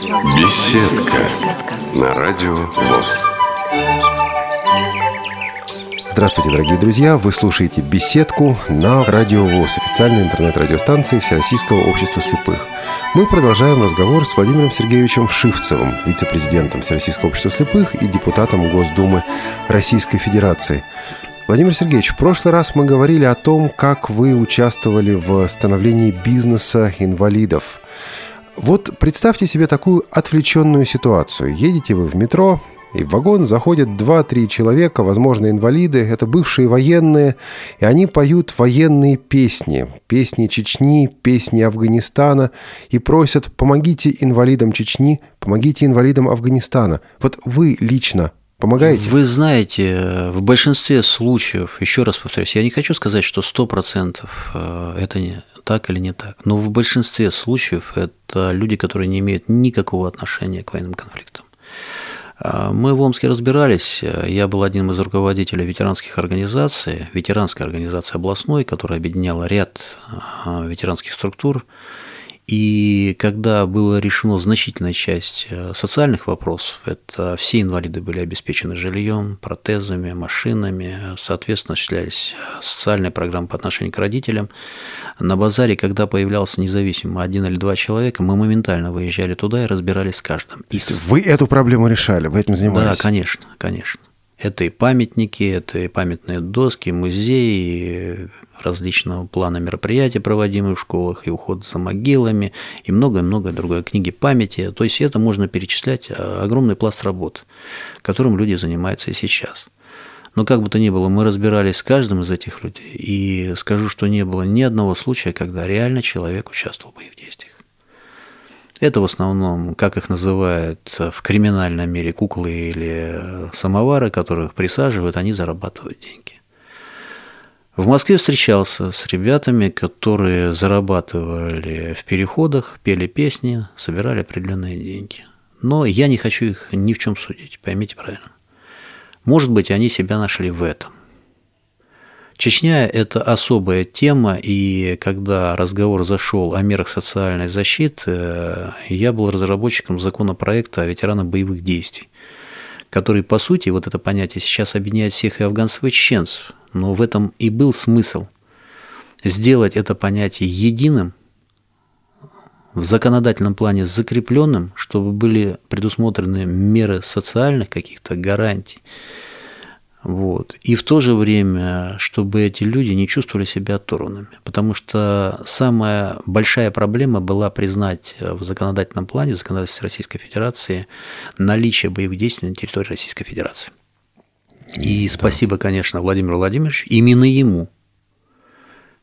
Беседка на радио ВОЗ. Здравствуйте, дорогие друзья! Вы слушаете «Беседку» на Радио ВОЗ, официальной интернет-радиостанции Всероссийского общества слепых. Мы продолжаем разговор с Владимиром Сергеевичем Шивцевым, вице-президентом Всероссийского общества слепых и депутатом Госдумы Российской Федерации. Владимир Сергеевич, в прошлый раз мы говорили о том, как вы участвовали в становлении бизнеса инвалидов. Вот представьте себе такую отвлеченную ситуацию. Едете вы в метро, и в вагон заходят 2-3 человека, возможно, инвалиды. Это бывшие военные, и они поют военные песни. Песни Чечни, песни Афганистана. И просят, помогите инвалидам Чечни, помогите инвалидам Афганистана. Вот вы лично Помогаете? Вы знаете, в большинстве случаев, еще раз повторюсь, я не хочу сказать, что 100% э, это не так или не так, но в большинстве случаев это люди, которые не имеют никакого отношения к военным конфликтам. Э, мы в Омске разбирались. Я был одним из руководителей ветеранских организаций, ветеранской организации областной, которая объединяла ряд э, ветеранских структур. И когда была решена значительная часть э, социальных вопросов, это все инвалиды были обеспечены жильем, протезами, машинами, соответственно, осуществлялись э, социальные программы по отношению к родителям. На базаре, когда появлялся независимо один или два человека, мы моментально выезжали туда и разбирались с каждым. И вы эту проблему решали, вы этим занимались? Да, конечно, конечно. Это и памятники, это и памятные доски, музеи, различного плана мероприятий, проводимых в школах, и уход за могилами, и многое-многое другое, книги памяти. То есть это можно перечислять а, огромный пласт работ, которым люди занимаются и сейчас. Но как бы то ни было, мы разбирались с каждым из этих людей, и скажу, что не было ни одного случая, когда реально человек участвовал в боевых действиях. Это в основном, как их называют в криминальном мире, куклы или самовары, которых присаживают, они зарабатывают деньги. В Москве встречался с ребятами, которые зарабатывали в переходах, пели песни, собирали определенные деньги. Но я не хочу их ни в чем судить, поймите правильно. Может быть, они себя нашли в этом. Чечня – это особая тема, и когда разговор зашел о мерах социальной защиты, я был разработчиком законопроекта о ветеранах боевых действий, который, по сути, вот это понятие сейчас объединяет всех и афганцев, и чеченцев. Но в этом и был смысл – сделать это понятие единым, в законодательном плане закрепленным, чтобы были предусмотрены меры социальных каких-то гарантий, вот. И в то же время, чтобы эти люди не чувствовали себя оторванными. Потому что самая большая проблема была признать в законодательном плане, в законодательстве Российской Федерации, наличие боевых действий на территории Российской Федерации. И да. спасибо, конечно, Владимиру Владимировичу, именно ему,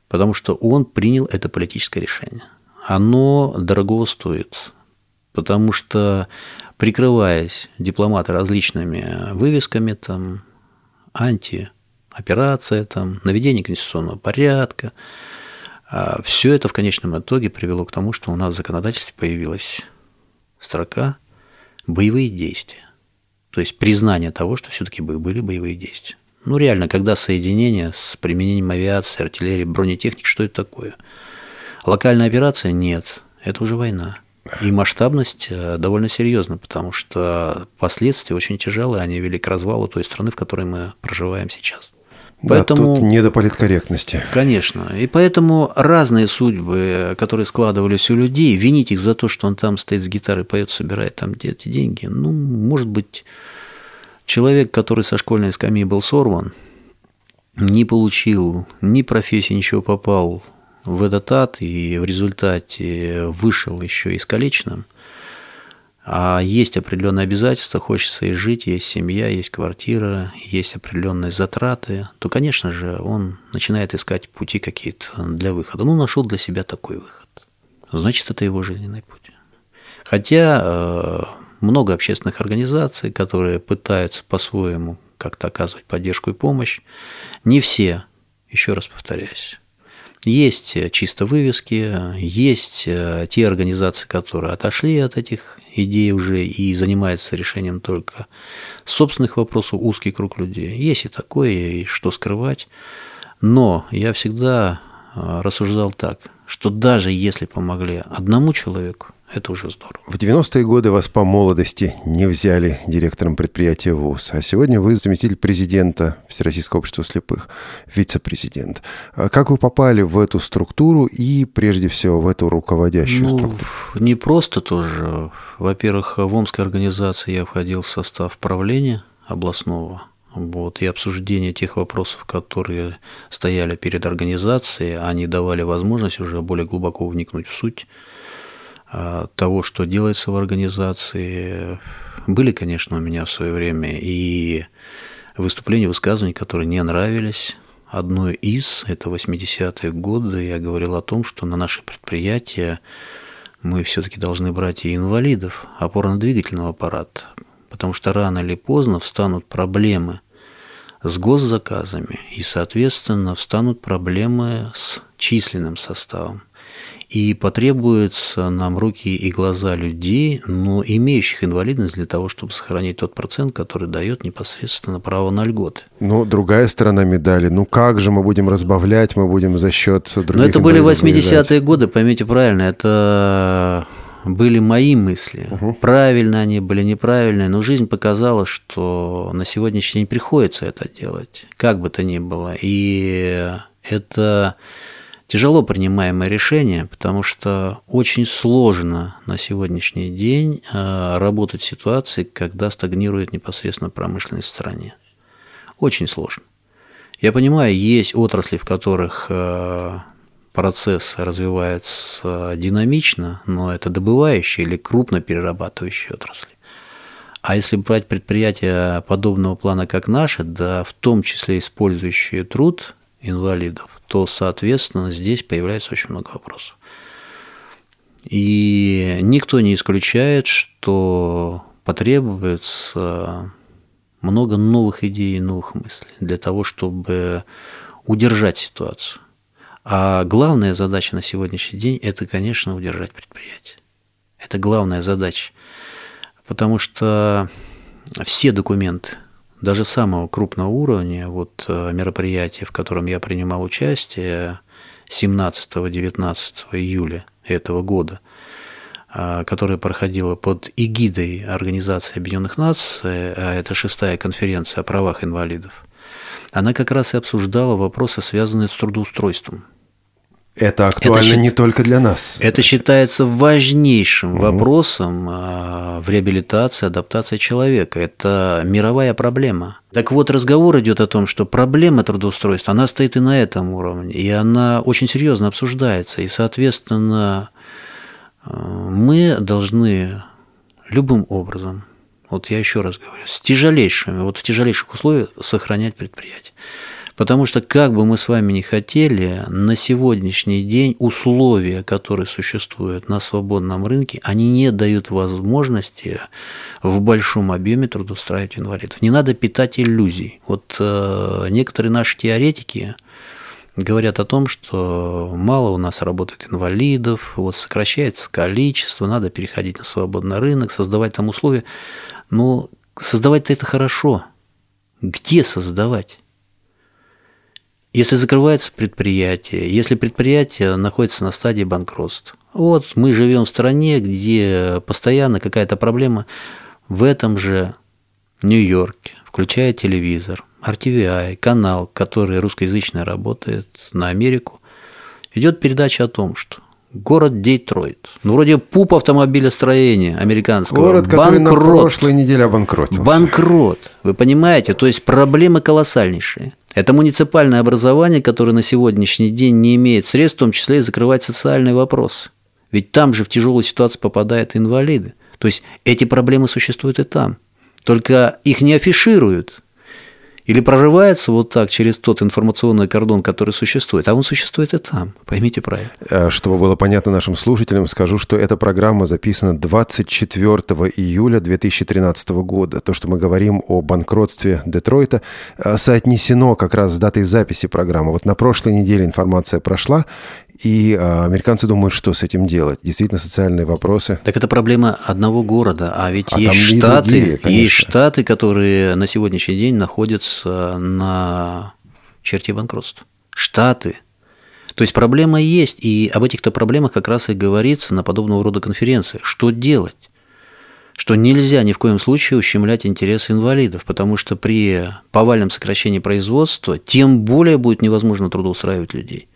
потому что он принял это политическое решение. Оно дорого стоит, потому что прикрываясь дипломаты различными вывесками, там, антиоперация, там, наведение конституционного порядка. А Все это в конечном итоге привело к тому, что у нас в законодательстве появилась строка «боевые действия». То есть признание того, что все-таки были боевые действия. Ну, реально, когда соединение с применением авиации, артиллерии, бронетехники, что это такое? Локальная операция? Нет, это уже война. И масштабность э, довольно серьезна, потому что последствия очень тяжелые, они вели к развалу той страны, в которой мы проживаем сейчас. Поэтому, да, тут не до политкорректности. Конечно. И поэтому разные судьбы, которые складывались у людей, винить их за то, что он там стоит с гитарой, поет, собирает там эти деньги, ну, может быть, человек, который со школьной скамьи был сорван, не получил ни профессии, ничего попал в этот ад и в результате вышел еще искалеченным, а есть определенные обязательства, хочется и жить, есть семья, есть квартира, есть определенные затраты, то, конечно же, он начинает искать пути какие-то для выхода. Ну, нашел для себя такой выход. Значит, это его жизненный путь. Хотя э, много общественных организаций, которые пытаются по-своему как-то оказывать поддержку и помощь, не все, еще раз повторяюсь, есть э, чисто вывески, есть э, те организации, которые отошли от этих идей уже и занимаются решением только собственных вопросов, узкий круг людей. Есть и такое, и что скрывать. Но я всегда э, рассуждал так, что даже если помогли одному человеку, Это уже здорово. В 90-е годы вас по молодости не взяли директором предприятия ВУЗ, а сегодня вы заместитель президента Всероссийского общества слепых, вице-президент. А как вы попали в эту структуру и, прежде всего, в эту руководящую ну, структуру? Не просто тоже. Во-первых, в Омской организации я входил в состав правления областного вот, и обсуждение тех вопросов, которые стояли перед организацией, они давали возможность уже более глубоко вникнуть в суть того, что делается в организации. Были, конечно, у меня в свое время и выступления, высказывания, которые не нравились. Одно из, это 80-е годы, я говорил о том, что на наше предприятие мы все-таки должны брать и инвалидов опорно-двигательного аппарата, потому что рано или поздно встанут проблемы с госзаказами, и, соответственно, встанут проблемы с численным составом и потребуются нам руки и глаза людей, но имеющих инвалидность для того, чтобы сохранить тот процент, который дает непосредственно право на льготы. Ну, другая сторона медали. Ну, как же мы будем разбавлять, мы будем за счет других Но это были 80-е годы, поймите правильно, это были мои мысли. Угу. Правильно они были, неправильные, но жизнь показала, что на сегодняшний день приходится это делать, как бы то ни было. И это тяжело принимаемое решение, потому что очень сложно на сегодняшний день э, работать в ситуации, когда стагнирует непосредственно промышленность в стране. Очень сложно. Я понимаю, есть отрасли, в которых э, процесс развивается динамично, но это добывающие или крупно перерабатывающие отрасли. А если брать предприятия подобного плана, как наше, да в том числе использующие труд инвалидов, то, соответственно, здесь появляется очень много вопросов. И никто не исключает, что потребуется много новых идей и новых мыслей для того, чтобы удержать ситуацию. А главная задача на сегодняшний день – это, конечно, удержать предприятие. Это главная задача. Потому что все документы, даже самого крупного уровня, вот э, мероприятие, в котором я принимал участие 17-19 июля этого года, э, которое проходило под эгидой Организации Объединенных Наций, а это шестая конференция о правах инвалидов, она как раз и обсуждала вопросы, связанные с трудоустройством – это актуально это, не только для нас. Это считается важнейшим угу. вопросом а, в реабилитации, адаптации человека. Это мировая проблема. Так вот, разговор идет о том, что проблема трудоустройства, она стоит и на этом уровне, и она очень серьезно обсуждается. И, соответственно, а, мы должны любым образом, вот я еще раз говорю, с тяжелейшими, вот в тяжелейших условиях сохранять предприятие. Потому что, как бы мы с вами ни хотели, на сегодняшний день условия, которые существуют на свободном рынке, они не дают возможности в большом объеме трудоустраивать инвалидов. Не надо питать иллюзий. Вот э, некоторые наши теоретики говорят о том, что мало у нас работает инвалидов, вот сокращается количество, надо переходить на свободный рынок, создавать там условия. Но создавать-то это хорошо. Где создавать? Если закрывается предприятие, если предприятие находится на стадии банкротства, вот мы живем в стране, где постоянно какая-то проблема, в этом же Нью-Йорке, включая телевизор, RTVI, канал, который русскоязычно работает на Америку, идет передача о том, что город Детройт, ну вроде пуп автомобилестроения американского, город, который банкрот, на прошлой неделе обанкротился. Банкрот, вы понимаете, то есть проблемы колоссальнейшие. Это муниципальное образование, которое на сегодняшний день не имеет средств, в том числе и закрывать социальные вопросы. Ведь там же в тяжелую ситуацию попадают инвалиды. То есть эти проблемы существуют и там. Только их не афишируют, или прорывается вот так через тот информационный кордон, который существует, а он существует и там, поймите правильно. Э, чтобы было понятно нашим слушателям, скажу, что эта программа записана 24 июля 2013 года. То, что мы говорим о банкротстве Детройта, э, соотнесено как раз с датой записи программы. Вот на прошлой неделе информация прошла, и а, американцы думают, что с этим делать. Действительно, социальные вопросы. Так это проблема одного города, а ведь а есть штаты, другие, есть штаты, которые на сегодняшний день находятся на черте банкротства. Штаты. То есть проблема есть, и об этих-то проблемах как раз и говорится на подобного рода конференции. Что делать? Что нельзя ни в коем случае ущемлять интересы инвалидов, потому что при повальном сокращении производства тем более будет невозможно трудоустраивать людей.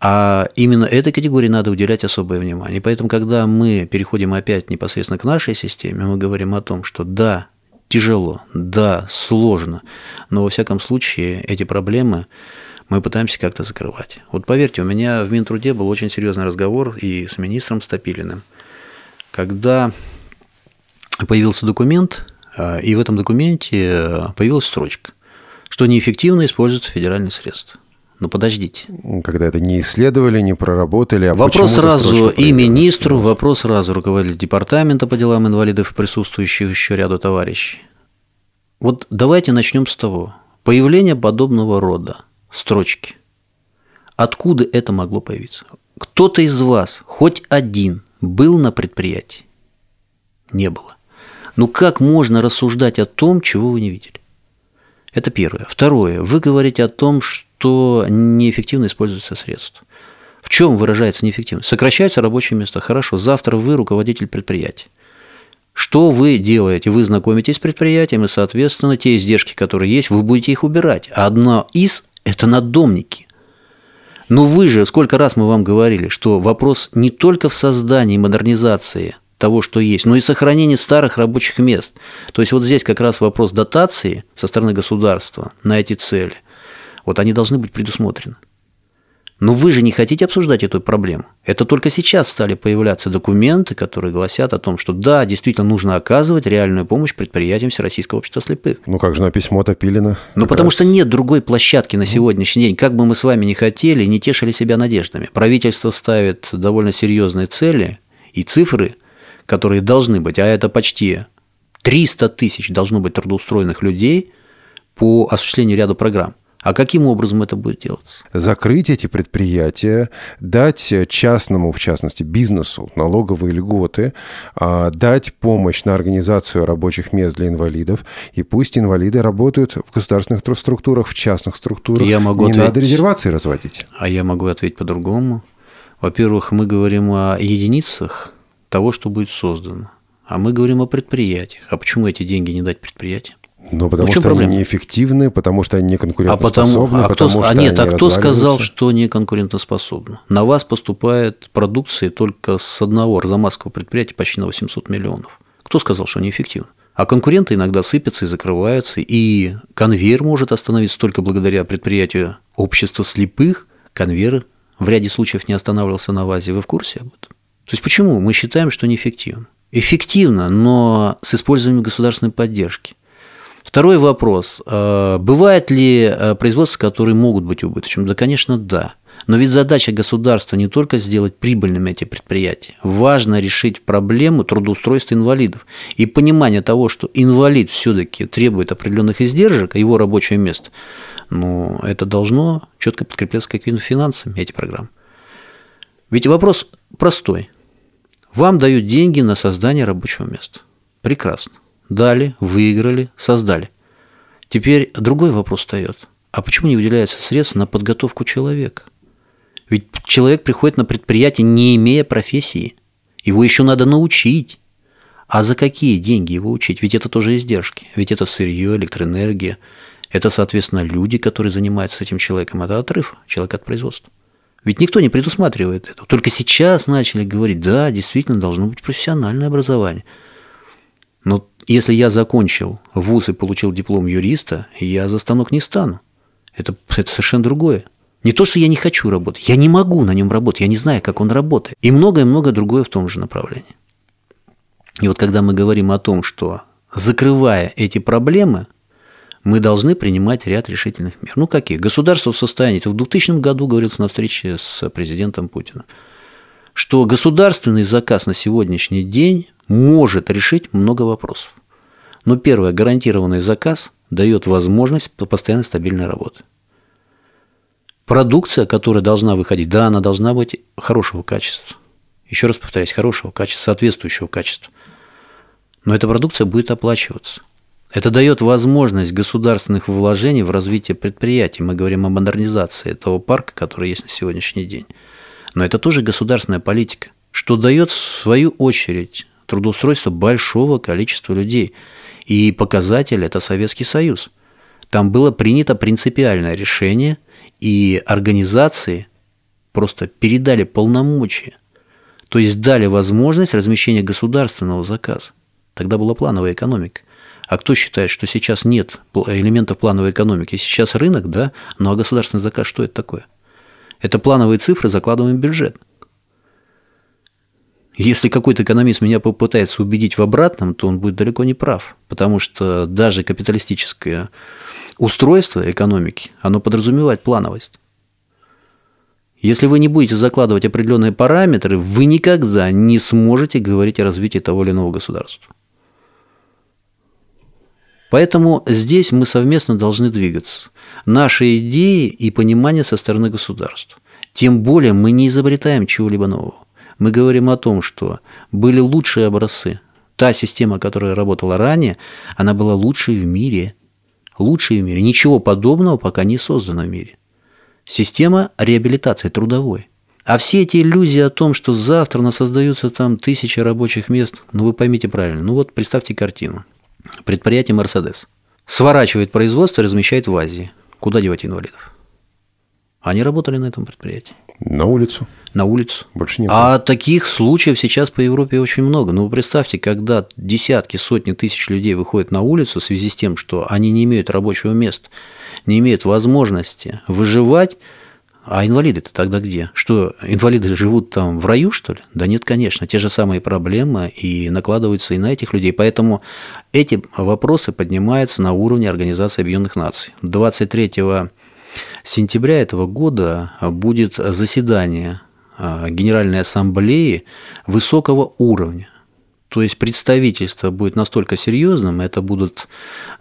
А именно этой категории надо уделять особое внимание. Поэтому, когда мы переходим опять непосредственно к нашей системе, мы говорим о том, что да, тяжело, да, сложно, но во всяком случае эти проблемы мы пытаемся как-то закрывать. Вот поверьте, у меня в Минтруде был очень серьезный разговор и с министром Стопилиным, когда появился документ, а, и в этом документе появилась строчка, что неэффективно используются федеральные средства. Ну подождите. Когда это не исследовали, не проработали, а Вопрос сразу и министру, вопрос сразу руководителю департамента по делам инвалидов и присутствующих еще ряду товарищей. Вот давайте начнем с того. Появление подобного рода строчки. Откуда это могло появиться? Кто-то из вас, хоть один, был на предприятии? Не было. Ну как можно рассуждать о том, чего вы не видели? Это первое. Второе. Вы говорите о том, что неэффективно используются средства. В чем выражается неэффективность? Сокращаются рабочие места. Хорошо. Завтра вы руководитель предприятия. Что вы делаете? Вы знакомитесь с предприятием, и, соответственно, те издержки, которые есть, вы будете их убирать. А одна из – это надомники. Но вы же, сколько раз мы вам говорили, что вопрос не только в создании модернизации – того, что есть, но и сохранение старых рабочих мест. То есть вот здесь как раз вопрос дотации со стороны государства на эти цели, вот они должны быть предусмотрены. Но вы же не хотите обсуждать эту проблему. Это только сейчас стали появляться документы, которые гласят о том, что да, действительно нужно оказывать реальную помощь предприятиям Всероссийского общества слепых. Ну как же на письмо Топилина? Ну потому раз. что нет другой площадки на сегодняшний день. Как бы мы с вами не хотели, не тешили себя надеждами. Правительство ставит довольно серьезные цели и цифры – которые должны быть, а это почти 300 тысяч должно быть трудоустроенных людей по осуществлению ряда программ. А каким образом это будет делаться? Закрыть эти предприятия, дать частному, в частности, бизнесу налоговые льготы, а, дать помощь на организацию рабочих мест для инвалидов, и пусть инвалиды работают в государственных структурах, в частных структурах. Я могу Не ответить... надо резервации разводить. А я могу ответить по-другому. Во-первых, мы говорим о единицах, того, что будет создано. А мы говорим о предприятиях. А почему эти деньги не дать предприятиям? Ну, потому что проблема? они неэффективны, потому что они не конкурентоспособны, а потому, а кто, что а нет, а кто сказал, что не конкурентоспособны? На вас поступает продукции только с одного арзамасского предприятия почти на 800 миллионов. Кто сказал, что они эффективны? А конкуренты иногда сыпятся и закрываются, и конвейер может остановиться только благодаря предприятию общества слепых. Конвейер в ряде случаев не останавливался на ВАЗе. Вы в курсе об этом? То есть почему мы считаем, что неэффективно? Эффективно, но с использованием государственной поддержки. Второй вопрос. Э, бывает ли э, производства, которые могут быть убыточными? Да, конечно, да. Но ведь задача государства не только сделать прибыльными эти предприятия. Важно решить проблему трудоустройства инвалидов. И понимание того, что инвалид все-таки требует определенных издержек, а его рабочее место, ну, это должно четко подкрепляться какими-то финансами, эти программы. Ведь вопрос простой. Вам дают деньги на создание рабочего места. Прекрасно. Дали, выиграли, создали. Теперь другой вопрос встает. А почему не выделяется средства на подготовку человека? Ведь человек приходит на предприятие, не имея профессии. Его еще надо научить. А за какие деньги его учить? Ведь это тоже издержки. Ведь это сырье, электроэнергия. Это, соответственно, люди, которые занимаются этим человеком. Это отрыв человека от производства. Ведь никто не предусматривает этого. Только сейчас начали говорить, да, действительно должно быть профессиональное образование. Но если я закончил вуз и получил диплом юриста, я за станок не стану. Это, это совершенно другое. Не то, что я не хочу работать, я не могу на нем работать, я не знаю, как он работает. И многое-многое другое в том же направлении. И вот когда мы говорим о том, что закрывая эти проблемы, мы должны принимать ряд решительных мер. Ну, какие? Государство в состоянии, это в 2000 году говорилось на встрече с президентом Путиным, что государственный заказ на сегодняшний день может решить много вопросов. Но первое, гарантированный заказ дает возможность постоянной стабильной работы. Продукция, которая должна выходить, да, она должна быть хорошего качества. Еще раз повторяюсь, хорошего качества, соответствующего качества. Но эта продукция будет оплачиваться. Это дает возможность государственных вложений в развитие предприятий. Мы говорим о модернизации этого парка, который есть на сегодняшний день. Но это тоже государственная политика, что дает в свою очередь трудоустройство большого количества людей. И показатель – это Советский Союз. Там было принято принципиальное решение, и организации просто передали полномочия, то есть дали возможность размещения государственного заказа. Тогда была плановая экономика. А кто считает, что сейчас нет элементов плановой экономики? Сейчас рынок, да, ну а государственный заказ что это такое? Это плановые цифры, закладываем в бюджет. Если какой-то экономист меня попытается убедить в обратном, то он будет далеко не прав, потому что даже капиталистическое устройство экономики, оно подразумевает плановость. Если вы не будете закладывать определенные параметры, вы никогда не сможете говорить о развитии того или иного государства. Поэтому здесь мы совместно должны двигаться. Наши идеи и понимание со стороны государства. Тем более мы не изобретаем чего-либо нового. Мы говорим о том, что были лучшие образцы. Та система, которая работала ранее, она была лучшей в мире. Лучшей в мире. Ничего подобного пока не создано в мире. Система реабилитации трудовой. А все эти иллюзии о том, что завтра нас создаются там тысячи рабочих мест, ну вы поймите правильно. Ну вот представьте картину предприятие «Мерседес». Сворачивает производство и размещает в Азии. Куда девать инвалидов? Они работали на этом предприятии. На улицу. На улицу. Больше нет. А таких случаев сейчас по Европе очень много. Ну, вы представьте, когда десятки, сотни тысяч людей выходят на улицу в связи с тем, что они не имеют рабочего места, не имеют возможности выживать, а инвалиды-то тогда где? Что, инвалиды живут там в раю, что ли? Да нет, конечно, те же самые проблемы и накладываются и на этих людей. Поэтому эти вопросы поднимаются на уровне Организации Объединенных Наций. 23 сентября этого года будет заседание а, Генеральной Ассамблеи высокого уровня. То есть представительство будет настолько серьезным, это будут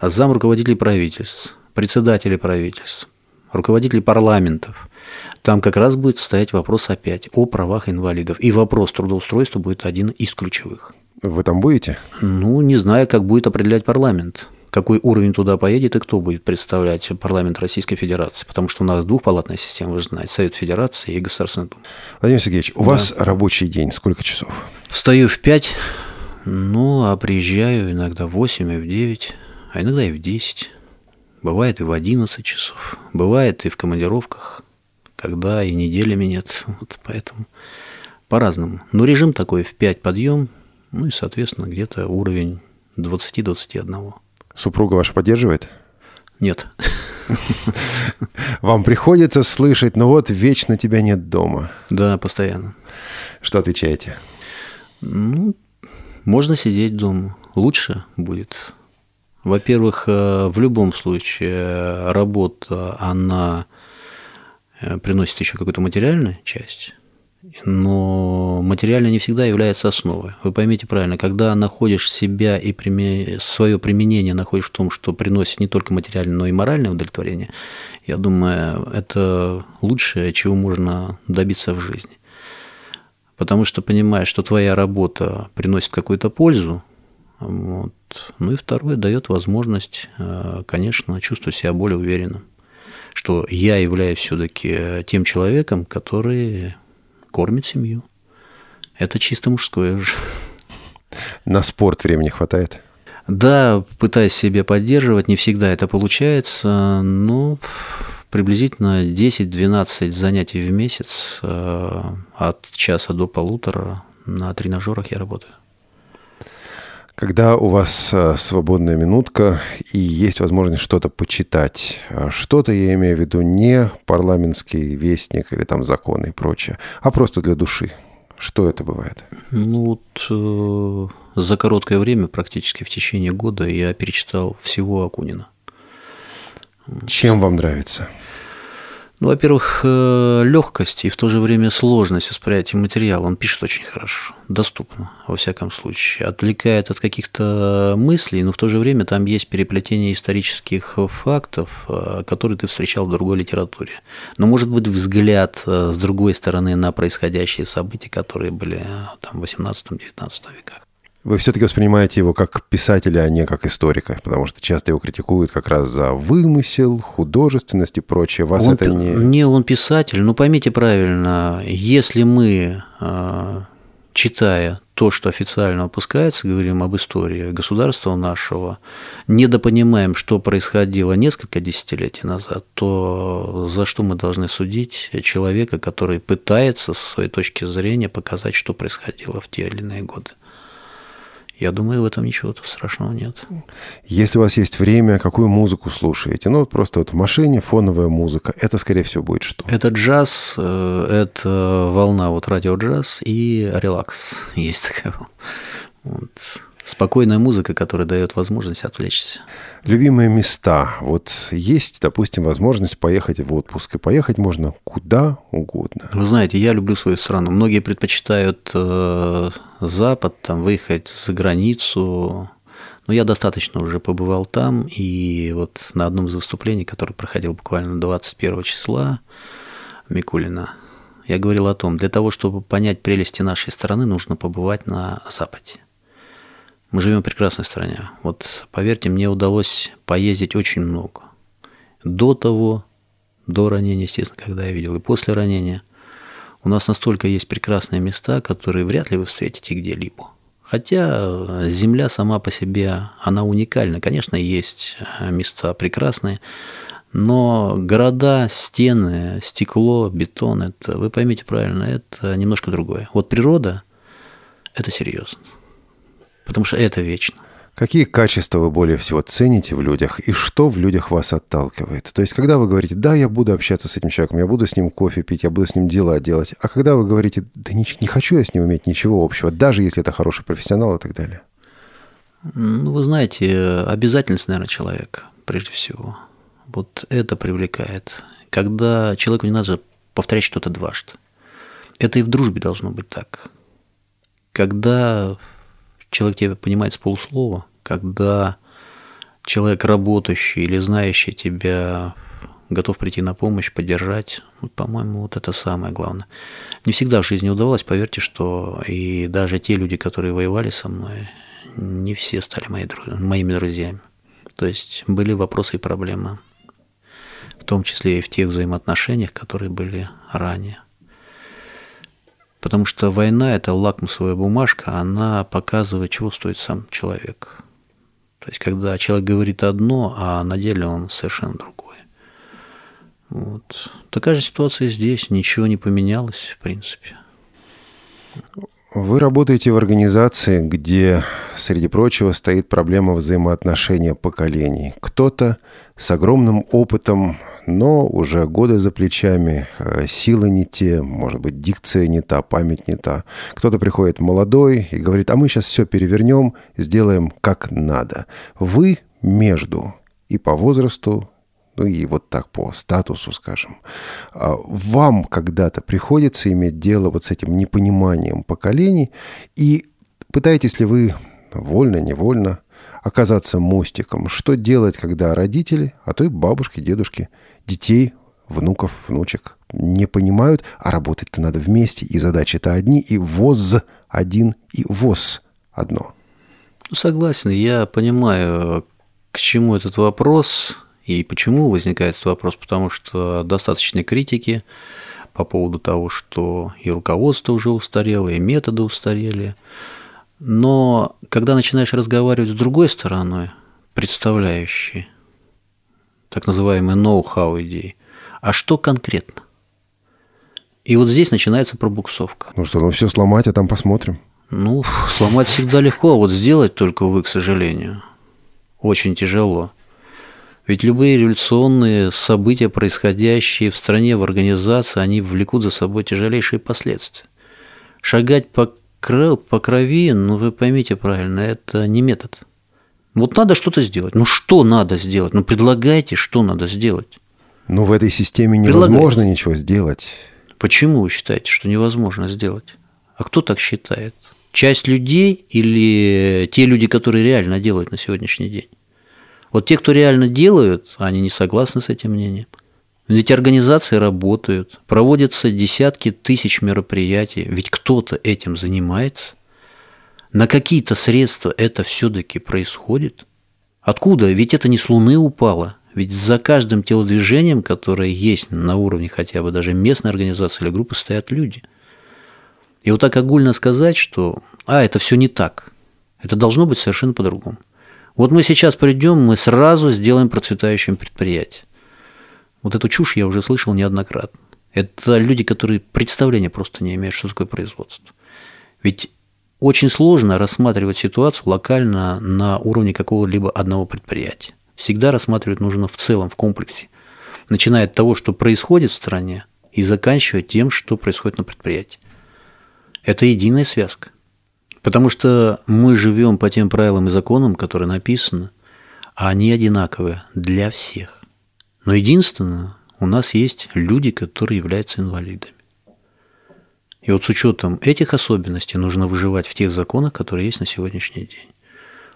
зам руководителей правительств, председатели правительств, руководители парламентов. Там как раз будет стоять вопрос опять о правах инвалидов. И вопрос трудоустройства будет один из ключевых. Вы там будете? Ну, не знаю, как будет определять парламент какой уровень туда поедет и кто будет представлять парламент Российской Федерации. Потому что у нас двухпалатная система, вы же знаете, Совет Федерации и Государственная Дума. Владимир Сергеевич, у да. вас рабочий день сколько часов? Встаю в 5, ну, а приезжаю иногда в 8 и в 9, а иногда и в 10. Бывает и в 11 часов. Бывает и в командировках, когда и неделями нет. Вот поэтому по-разному. Но режим такой в 5 подъем, ну и, соответственно, где-то уровень 20-21. Супруга ваша поддерживает? Нет. Вам приходится слышать, ну вот вечно тебя нет дома. Да, постоянно. Что отвечаете? Ну, можно сидеть дома. Лучше будет во-первых, э, в любом случае э, работа, она э, приносит еще какую-то материальную часть, но материально не всегда является основой. Вы поймите правильно, когда находишь себя и свое применение находишь в том, что приносит не только материальное, но и моральное удовлетворение, я думаю, это лучшее, чего можно добиться в жизни. Потому что понимаешь, что твоя работа приносит какую-то пользу, вот. Ну и второе, дает возможность, э, конечно, чувствовать себя более уверенным, что я являюсь все-таки тем человеком, который кормит семью. Это чисто мужское же. На спорт времени хватает? Да, пытаюсь себя поддерживать, не всегда это получается, но приблизительно 10-12 занятий в месяц э, от часа до полутора на тренажерах я работаю. Когда у вас э, свободная минутка и есть возможность что-то почитать, а что-то я имею в виду не парламентский вестник или там законы и прочее, а просто для души. Что это бывает? Ну вот э, за короткое время, практически в течение года, я перечитал всего Акунина. Чем вам нравится? Ну, во-первых, э, легкость и в то же время сложность восприятия материала. Он пишет очень хорошо, доступно, во всяком случае. Отвлекает от каких-то мыслей, но в то же время там есть переплетение исторических фактов, э, которые ты встречал в другой литературе. Но, может быть, взгляд э, с другой стороны на происходящие события, которые были там в 18-19 веках. Вы все-таки воспринимаете его как писателя, а не как историка, потому что часто его критикуют как раз за вымысел, художественность и прочее. Вас он, это не... Не, он писатель. Ну, поймите правильно, если мы, а, читая то, что официально выпускается, говорим об истории государства нашего, недопонимаем, что происходило несколько десятилетий назад, то за что мы должны судить человека, который пытается со своей точки зрения показать, что происходило в те или иные годы? Я думаю, в этом ничего страшного нет. Если у вас есть время, какую музыку слушаете? Ну, вот просто вот в машине фоновая музыка. Это, скорее всего, будет что? Это джаз, э, это волна вот радио-джаз и релакс. Есть такая. Вот. Спокойная музыка, которая дает возможность отвлечься. Любимые места. Вот есть, допустим, возможность поехать в отпуск. И поехать можно куда угодно. Вы знаете, я люблю свою страну. Многие предпочитают э, Запад, там, выехать за границу. Но я достаточно уже побывал там. И вот на одном из выступлений, которое проходил буквально 21 числа Микулина, я говорил о том, для того, чтобы понять прелести нашей страны, нужно побывать на Западе. Мы живем в прекрасной стране. Вот поверьте, мне удалось поездить очень много. До того, до ранения, естественно, когда я видел, и после ранения. У нас настолько есть прекрасные места, которые вряд ли вы встретите где-либо. Хотя земля сама по себе, она уникальна. Конечно, есть места прекрасные, но города, стены, стекло, бетон, это, вы поймите правильно, это немножко другое. Вот природа – это серьезно потому что это вечно. Какие качества вы более всего цените в людях и что в людях вас отталкивает? То есть, когда вы говорите, да, я буду общаться с этим человеком, я буду с ним кофе пить, я буду с ним дела делать, а когда вы говорите, да не, не хочу я с ним иметь ничего общего, даже если это хороший профессионал и так далее? Ну, вы знаете, обязательность, наверное, человека, прежде всего. Вот это привлекает. Когда человеку не надо повторять что-то дважды. Это и в дружбе должно быть так. Когда человек тебя понимает с полуслова, когда человек работающий или знающий тебя готов прийти на помощь, поддержать, ну, по-моему, вот это самое главное. Не всегда в жизни удавалось, поверьте, что и даже те люди, которые воевали со мной, не все стали мои, моими друзьями. То есть были вопросы и проблемы, в том числе и в тех взаимоотношениях, которые были ранее. Потому что война – это лакмусовая бумажка, она показывает, чего стоит сам человек. То есть, когда человек говорит одно, а на деле он совершенно другое. Вот. Такая же ситуация здесь, ничего не поменялось, в принципе. Вы работаете в организации, где, среди прочего, стоит проблема взаимоотношения поколений. Кто-то с огромным опытом, но уже годы за плечами, э, силы не те, может быть, дикция не та, память не та. Кто-то приходит молодой и говорит, а мы сейчас все перевернем, сделаем как надо. Вы между и по возрасту, ну и вот так по статусу, скажем, а вам когда-то приходится иметь дело вот с этим непониманием поколений, и пытаетесь ли вы вольно, невольно оказаться мостиком? Что делать, когда родители, а то и бабушки, дедушки, детей, внуков, внучек не понимают, а работать-то надо вместе, и задачи-то одни, и ВОЗ один, и ВОЗ одно. Согласен, я понимаю, к чему этот вопрос. И почему возникает этот вопрос? Потому что достаточно критики по поводу того, что и руководство уже устарело, и методы устарели. Но когда начинаешь разговаривать с другой стороной, представляющей так называемые ноу-хау идеи, а что конкретно? И вот здесь начинается пробуксовка. Ну что, ну все сломать, а там посмотрим. Ну, сломать всегда легко, а вот сделать только, увы, к сожалению, очень тяжело. Ведь любые революционные события, происходящие в стране, в организации, они влекут за собой тяжелейшие последствия. Шагать по, кров, по крови, ну вы поймите правильно, это не метод. Вот надо что-то сделать. Ну что надо сделать? Ну предлагайте, что надо сделать. Ну в этой системе невозможно ничего сделать. Почему вы считаете, что невозможно сделать? А кто так считает? Часть людей или те люди, которые реально делают на сегодняшний день? Вот те, кто реально делают, они не согласны с этим мнением. Ведь организации работают, проводятся десятки тысяч мероприятий, ведь кто-то этим занимается. на какие-то средства это все-таки происходит? Откуда? Ведь это не с Луны упало. Ведь за каждым телодвижением, которое есть на уровне хотя бы даже местной организации или группы, стоят люди. И вот так огульно сказать, что «а, это все не так», это должно быть совершенно по-другому. Вот мы сейчас придем, мы сразу сделаем процветающим предприятие. Вот эту чушь я уже слышал неоднократно. Это люди, которые представления просто не имеют, что такое производство. Ведь очень сложно рассматривать ситуацию локально на уровне какого-либо одного предприятия. Всегда рассматривать нужно в целом, в комплексе. Начиная от того, что происходит в стране, и заканчивая тем, что происходит на предприятии. Это единая связка. Потому что мы живем по тем правилам и законам, которые написаны, а они одинаковые для всех. Но единственное, у нас есть люди, которые являются инвалидами. И вот с учетом этих особенностей нужно выживать в тех законах, которые есть на сегодняшний день.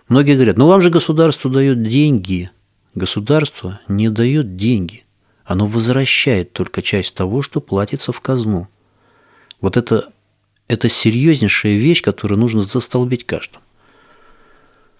Многие говорят, ну вам же государство дает деньги. Государство не дает деньги. Оно возвращает только часть того, что платится в казну. Вот это, это серьезнейшая вещь, которую нужно застолбить каждому.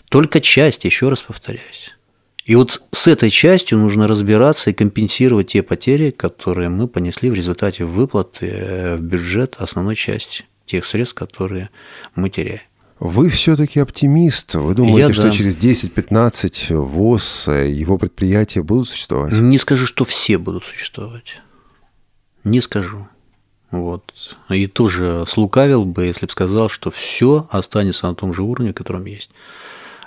Только часть, еще раз повторяюсь. И вот с этой частью нужно разбираться и компенсировать те потери, которые мы понесли в результате выплаты э, в бюджет основной части тех средств, которые мы теряем. Вы все-таки оптимист. Вы думаете, Я, что да. через 10-15 ВОЗ, э, его предприятия будут существовать? Не скажу, что все будут существовать. Не скажу. Вот. И тоже слукавил бы, если бы сказал, что все останется на том же уровне, котором есть.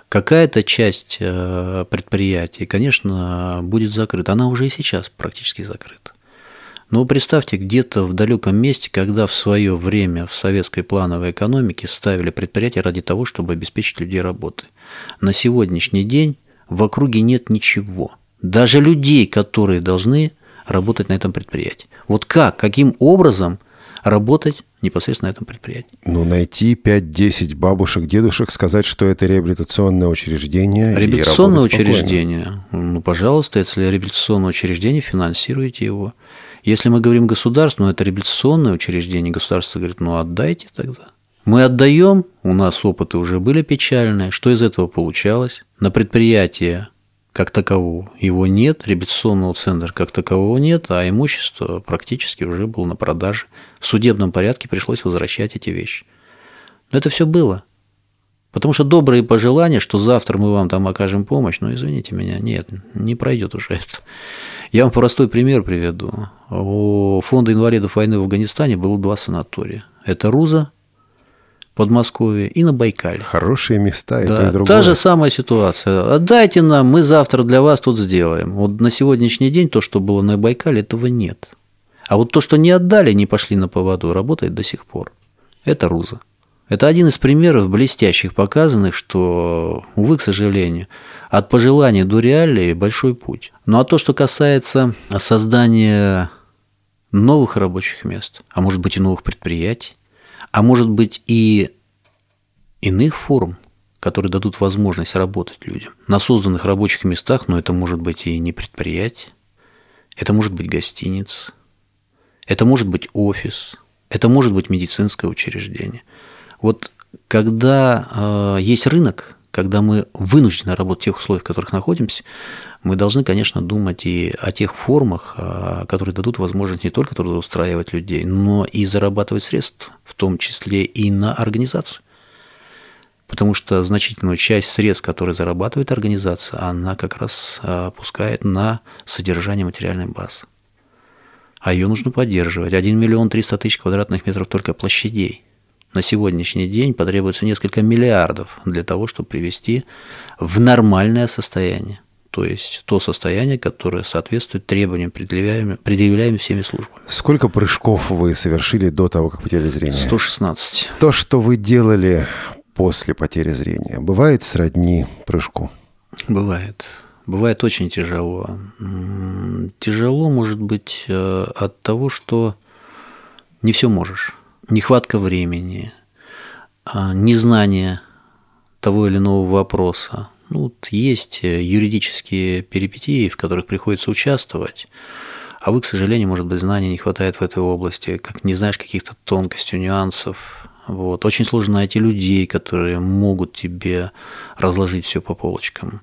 Какая-то часть э, предприятий, конечно, будет закрыта. Она уже и сейчас практически закрыта. Но представьте, где-то в далеком месте, когда в свое время в советской плановой экономике ставили предприятия ради того, чтобы обеспечить людей работой. На сегодняшний день в округе нет ничего. Даже людей, которые должны работать на этом предприятии. Вот как, каким образом работать непосредственно на этом предприятии? Ну, найти 5-10 бабушек, дедушек, сказать, что это реабилитационное учреждение. Реабилитационное учреждение. Ну, пожалуйста, если реабилитационное учреждение, финансируйте его. Если мы говорим государство, ну, это реабилитационное учреждение, государство говорит, ну, отдайте тогда. Мы отдаем, у нас опыты уже были печальные. Что из этого получалось? На предприятие как такового его нет, реабилитационного центра как такового нет, а имущество практически уже было на продаже. В судебном порядке пришлось возвращать эти вещи. Но это все было. Потому что добрые пожелания, что завтра мы вам там окажем помощь, ну, извините меня, нет, не пройдет уже это. Я вам простой пример приведу. У фонда инвалидов войны в Афганистане было два санатория. Это Руза, Подмосковье и на Байкале. Хорошие места, и Да, то, и другое. та же самая ситуация. Отдайте нам, мы завтра для вас тут сделаем. Вот на сегодняшний день то, что было на Байкале, этого нет. А вот то, что не отдали, не пошли на поводу, работает до сих пор. Это Руза. Это один из примеров блестящих показанных, что, увы, к сожалению, от пожеланий до реалии большой путь. Ну а то, что касается создания новых рабочих мест, а может быть и новых предприятий, а может быть и иных форм, которые дадут возможность работать людям на созданных рабочих местах, но это может быть и не предприятие, это может быть гостиница, это может быть офис, это может быть медицинское учреждение. Вот когда э, есть рынок, когда мы вынуждены работать в тех условиях, в которых находимся, мы должны, конечно, думать и о тех формах, э, которые дадут возможность не только трудоустраивать людей, но и зарабатывать средства, в том числе и на организацию. Потому что значительную часть средств, которые зарабатывает организация, она как раз э, опускает на содержание материальной базы. А ее нужно поддерживать. 1 миллион 300 тысяч квадратных метров только площадей. На сегодняшний день потребуется несколько миллиардов для того, чтобы привести в нормальное состояние. То есть то состояние, которое соответствует требованиям, предъявляемым, предъявляемым всеми службами. Сколько прыжков вы совершили до того, как потеряли зрение? 116. То, что вы делали после потери зрения, бывает сродни прыжку? Бывает. Бывает очень тяжело. Тяжело может быть э, от того, что не все можешь. Нехватка времени, а, незнание того или иного вопроса. Ну, вот есть э, юридические перипетии, в которых приходится участвовать, а вы, к сожалению, может быть, знаний не хватает в этой области, как не знаешь каких-то тонкостей, нюансов. Вот. Очень сложно найти людей, которые могут тебе разложить все по полочкам.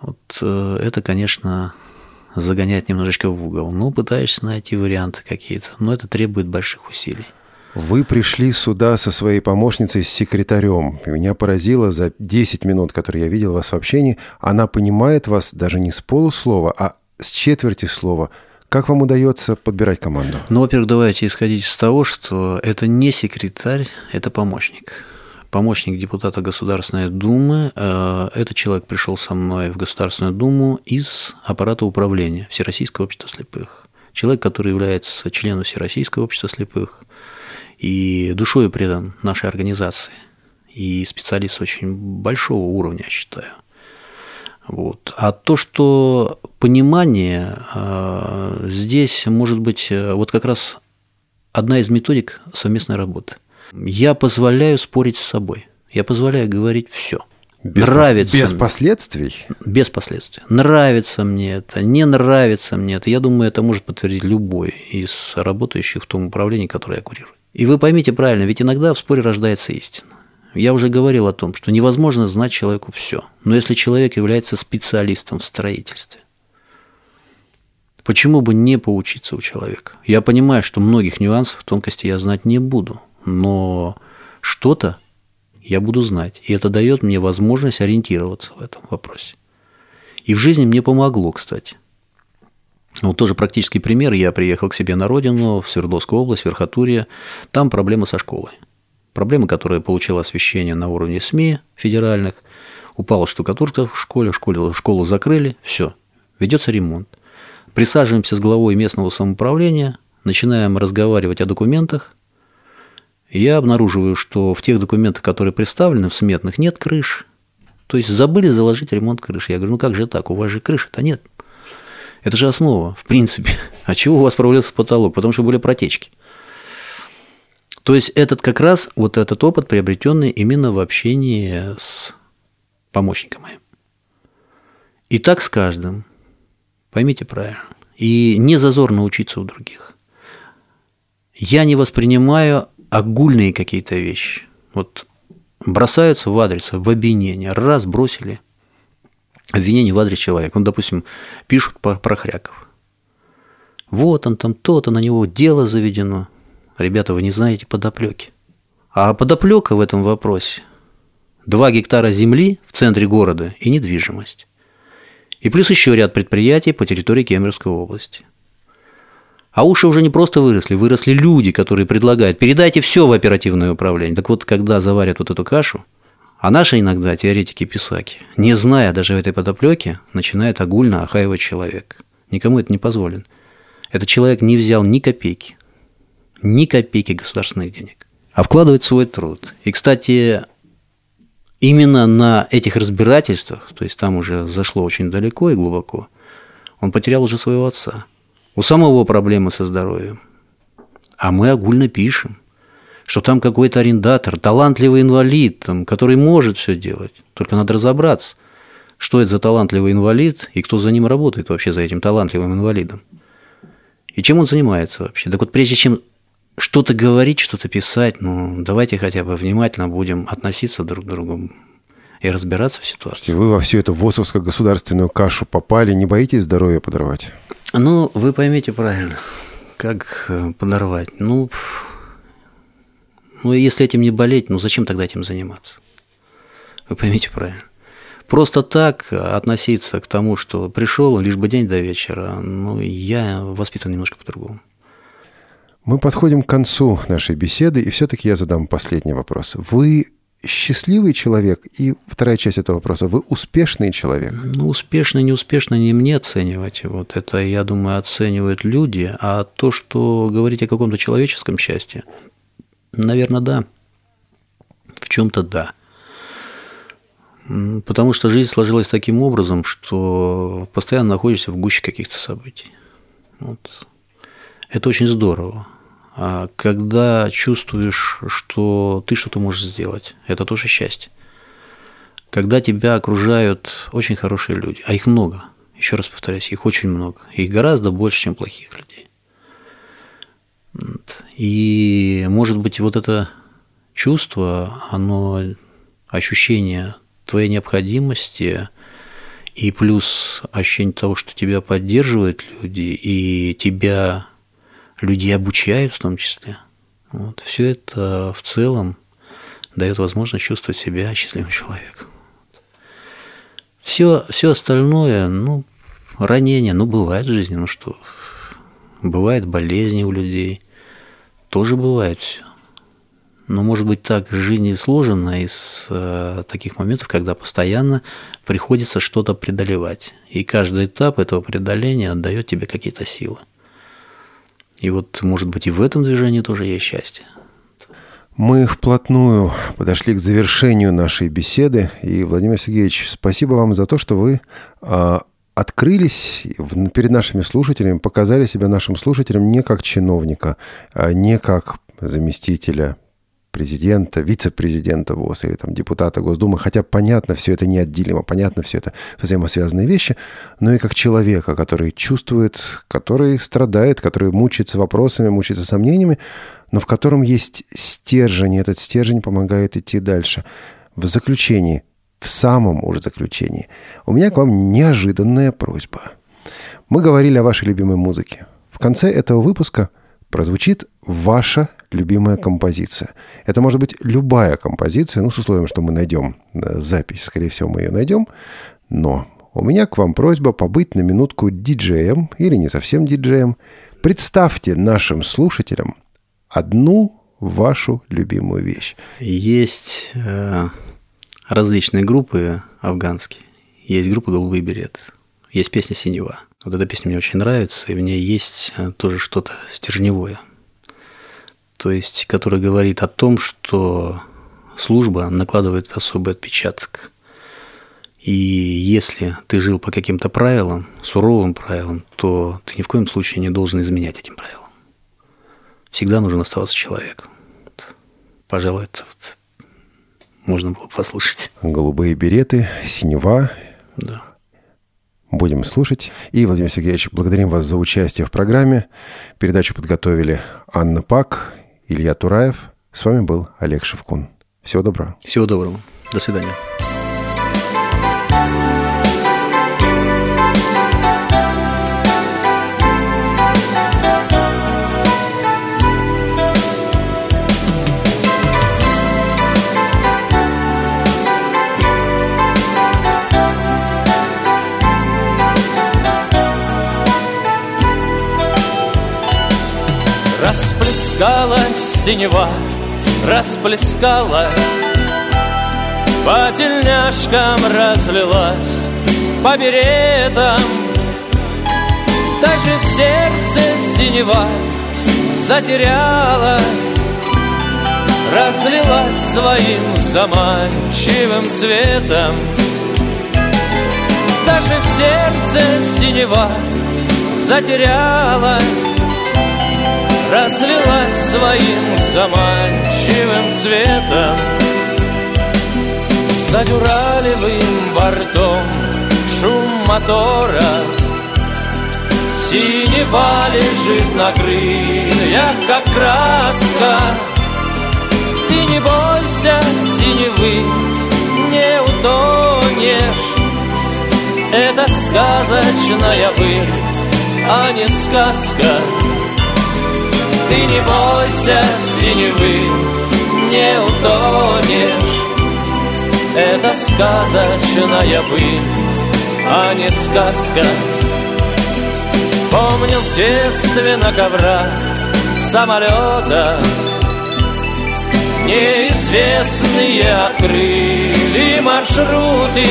Вот э, это, конечно, загонять немножечко в угол. Ну, пытаешься найти варианты какие-то, но это требует больших усилий. Вы пришли сюда со своей помощницей, с секретарем. Меня поразило за 10 минут, которые я видел вас в общении, она понимает вас даже не с полуслова, а с четверти слова. Как вам удается подбирать команду? Ну, во-первых, давайте исходить из того, что это не секретарь, это помощник. Помощник депутата Государственной Думы. Э, этот человек пришел со мной в Государственную Думу из аппарата управления Всероссийского общества слепых. Человек, который является членом Всероссийского общества слепых, и душой предан нашей организации. И специалист очень большого уровня, я считаю. Вот. А то, что понимание э, здесь может быть э, вот как раз одна из методик совместной работы. Я позволяю спорить с собой. Я позволяю говорить все. Без нравится. Без последствий? Без последствий. Нравится мне это, не нравится мне это. Я думаю, это может подтвердить любой из работающих в том управлении, которое я курирую. И вы поймите правильно, ведь иногда в споре рождается истина. Я уже говорил о том, что невозможно знать человеку все. Но если человек является специалистом в строительстве, почему бы не поучиться у человека? Я понимаю, что многих нюансов, тонкостей я знать не буду, но что-то я буду знать. И это дает мне возможность ориентироваться в этом вопросе. И в жизни мне помогло, кстати. Вот тоже практический пример. Я приехал к себе на родину, в Свердловскую область, в Верхотурье. Там проблемы со школой. Проблема, которая получила освещение на уровне СМИ федеральных. Упала штукатурка в школе, в школе школу закрыли, все. Ведется ремонт. Присаживаемся с главой местного самоуправления, начинаем разговаривать о документах. Я обнаруживаю, что в тех документах, которые представлены, в сметных, нет крыш. То есть забыли заложить ремонт крыши. Я говорю, ну как же так, у вас же крыши-то нет. Это же основа, в принципе. А чего у вас провалился потолок? Потому что были протечки. То есть этот как раз, вот этот опыт, приобретенный именно в общении с помощником моим. И так с каждым. Поймите правильно. И не зазорно учиться у других. Я не воспринимаю огульные какие-то вещи. Вот бросаются в адрес, в обвинение. Раз бросили – обвинение в адрес человека. Ну, допустим, пишут про, Хряков. Вот он там, то-то, на него дело заведено. Ребята, вы не знаете подоплеки. А подоплека в этом вопросе – два гектара земли в центре города и недвижимость. И плюс еще ряд предприятий по территории Кемеровской области. А уши уже не просто выросли, выросли люди, которые предлагают, передайте все в оперативное управление. Так вот, когда заварят вот эту кашу – а наши иногда, теоретики-писаки, не зная даже этой подоплеки, начинают огульно охаивать человека. Никому это не позволено. Этот человек не взял ни копейки, ни копейки государственных денег, а вкладывает свой труд. И, кстати, именно на этих разбирательствах, то есть там уже зашло очень далеко и глубоко, он потерял уже своего отца. У самого проблемы со здоровьем. А мы огульно пишем что там какой-то арендатор, талантливый инвалид, там, который может все делать. Только надо разобраться, что это за талантливый инвалид и кто за ним работает вообще, за этим талантливым инвалидом. И чем он занимается вообще. Так вот, прежде чем что-то говорить, что-то писать, ну, давайте хотя бы внимательно будем относиться друг к другу и разбираться в ситуации. Вы во всю эту ВОСовско-государственную кашу попали, не боитесь здоровье подорвать? Ну, вы поймите правильно, как э, подорвать. Ну, ну, если этим не болеть, ну зачем тогда этим заниматься? Вы поймите правильно. Просто так относиться к тому, что пришел лишь бы день до вечера, ну, я воспитан немножко по-другому. Мы подходим к концу нашей беседы, и все-таки я задам последний вопрос. Вы счастливый человек? И вторая часть этого вопроса. Вы успешный человек? Ну, успешный, неуспешный не мне оценивать. Вот это, я думаю, оценивают люди. А то, что говорить о каком-то человеческом счастье, Наверное, да. В чем-то да. Потому что жизнь сложилась таким образом, что постоянно находишься в гуще каких-то событий. Вот. Это очень здорово. А когда чувствуешь, что ты что-то можешь сделать, это тоже счастье. Когда тебя окружают очень хорошие люди, а их много, еще раз повторяюсь, их очень много, их гораздо больше, чем плохих людей. И, может быть, вот это чувство, оно ощущение твоей необходимости и плюс ощущение того, что тебя поддерживают люди и тебя люди обучают в том числе. Вот. Все это в целом дает возможность чувствовать себя счастливым человеком. Все, все остальное, ну, ранения, ну, бывает в жизни, ну что, бывает болезни у людей, тоже бывает все. Но может быть так жизнь сложена из э, таких моментов, когда постоянно приходится что-то преодолевать. И каждый этап этого преодоления отдает тебе какие-то силы. И вот, может быть, и в этом движении тоже есть счастье. Мы вплотную подошли к завершению нашей беседы. И, Владимир Сергеевич, спасибо вам за то, что вы а, открылись перед нашими слушателями, показали себя нашим слушателям не как чиновника, а не как заместителя президента, вице-президента ВОЗ или там депутата Госдумы, хотя понятно, все это неотделимо, понятно, все это взаимосвязанные вещи, но и как человека, который чувствует, который страдает, который мучается вопросами, мучается сомнениями, но в котором есть стержень, и этот стержень помогает идти дальше. В заключении, в самом уже заключении, у меня к вам неожиданная просьба. Мы говорили о вашей любимой музыке. В конце этого выпуска прозвучит ваша любимая композиция. Это может быть любая композиция, ну, с условием, что мы найдем э, запись. Скорее всего, мы ее найдем. Но у меня к вам просьба побыть на минутку диджеем или не совсем диджеем. Представьте нашим слушателям одну вашу любимую вещь. Есть э, различные группы афганские. Есть группа «Голубые берет». Есть песня «Синева». Вот эта песня мне очень нравится, и в ней есть э, тоже что-то стержневое – то есть который говорит о том, что служба накладывает особый отпечаток. И если ты жил по каким-то правилам, суровым правилам, то ты ни в коем случае не должен изменять этим правилам. Всегда нужно оставаться человеком. Пожалуй, это вот можно было послушать. Голубые береты, синева. Да. Будем слушать. И, Владимир Сергеевич, благодарим вас за участие в программе. Передачу подготовили Анна Пак Илья Тураев. С вами был Олег Шевкун. Всего доброго. Всего доброго. До свидания. Синева, расплескалась По тельняшкам разлилась, по беретам Даже в сердце синева затерялась Разлилась своим заманчивым цветом. Даже в сердце синева затерялась Разлилась своим заманчивым цветом. За дюралевым бортом шум мотора. Синева лежит на крыльях, как краска. Ты не бойся синевы, не утонешь. Это сказочная быль, а не сказка ты не бойся синевы, не утонешь. Это сказочная быль, а не сказка. Помню в детстве на коврах самолета Неизвестные открыли маршруты.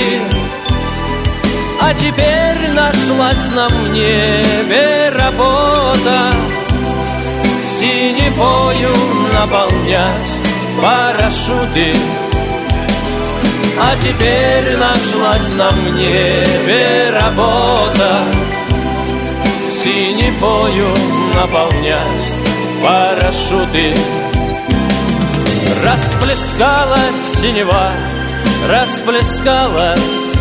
А теперь нашлась на небе работа синевою наполнять парашюты. А теперь нашлась на небе работа Синевою наполнять парашюты. Расплескалась синева, расплескалась.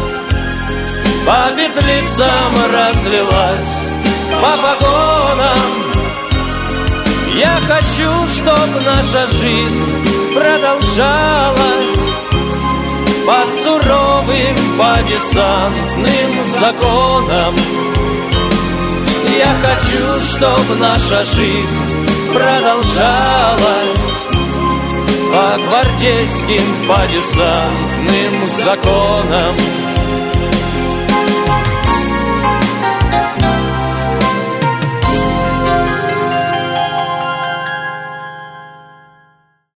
По петлицам разлилась, по погонам я хочу, чтоб наша жизнь продолжалась По суровым, по десантным законам. Я хочу, чтобы наша жизнь продолжалась По гвардейским, по десантным законам